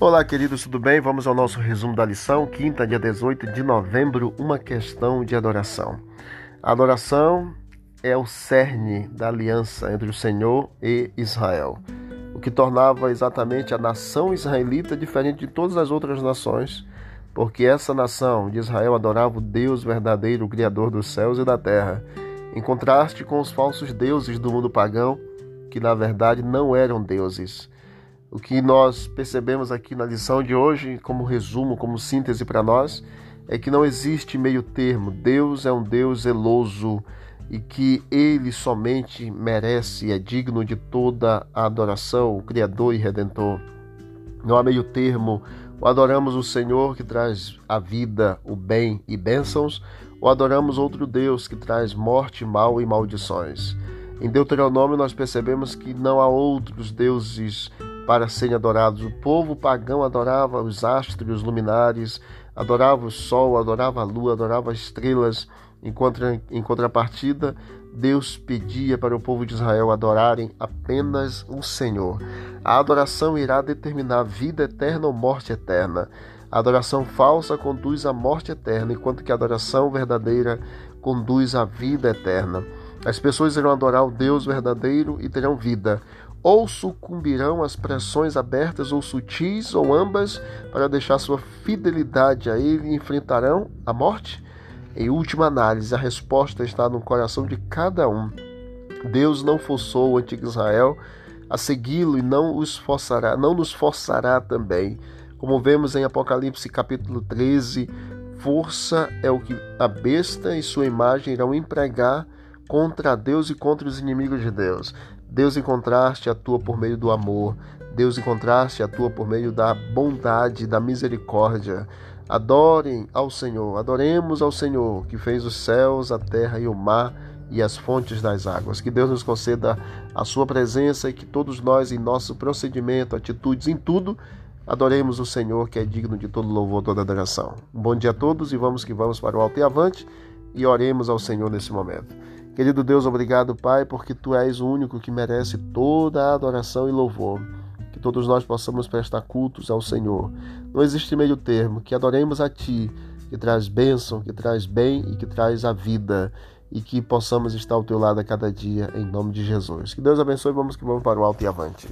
Olá, queridos, tudo bem? Vamos ao nosso resumo da lição, quinta, dia 18 de novembro, uma questão de adoração. A adoração é o cerne da aliança entre o Senhor e Israel, o que tornava exatamente a nação israelita diferente de todas as outras nações, porque essa nação de Israel adorava o Deus verdadeiro, o Criador dos céus e da terra, em contraste com os falsos deuses do mundo pagão, que na verdade não eram deuses o que nós percebemos aqui na lição de hoje, como resumo, como síntese para nós, é que não existe meio termo. Deus é um Deus zeloso e que ele somente merece e é digno de toda a adoração, o Criador e Redentor. Não há meio termo. Ou adoramos o Senhor que traz a vida, o bem e bênçãos, ou adoramos outro Deus que traz morte, mal e maldições. Em Deuteronômio nós percebemos que não há outros deuses para serem adorados. O povo pagão adorava os astros, os luminares, adorava o sol, adorava a lua, adorava as estrelas. Em, contra, em contrapartida, Deus pedia para o povo de Israel adorarem apenas o Senhor. A adoração irá determinar vida eterna ou morte eterna. A adoração falsa conduz à morte eterna, enquanto que a adoração verdadeira conduz à vida eterna. As pessoas irão adorar o Deus verdadeiro e terão vida ou sucumbirão às pressões abertas ou sutis, ou ambas, para deixar sua fidelidade a Ele e enfrentarão a morte? Em última análise, a resposta está no coração de cada um. Deus não forçou o antigo Israel a segui-lo e não os forçará, não nos forçará também. Como vemos em Apocalipse capítulo 13, força é o que a besta e sua imagem irão empregar contra Deus e contra os inimigos de Deus. Deus em contraste atua por meio do amor. Deus em contraste atua por meio da bondade, da misericórdia. Adorem ao Senhor, adoremos ao Senhor, que fez os céus, a terra e o mar e as fontes das águas. Que Deus nos conceda a sua presença e que todos nós, em nosso procedimento, atitudes, em tudo, adoremos o Senhor, que é digno de todo louvor, toda adoração. Um bom dia a todos e vamos que vamos para o alto e avante e oremos ao Senhor nesse momento. Querido Deus, obrigado, Pai, porque Tu és o único que merece toda a adoração e louvor. Que todos nós possamos prestar cultos ao Senhor. Não existe meio termo, que adoremos a Ti, que traz bênção, que traz bem e que traz a vida. E que possamos estar ao Teu lado a cada dia, em nome de Jesus. Que Deus abençoe, vamos que vamos para o alto e avante.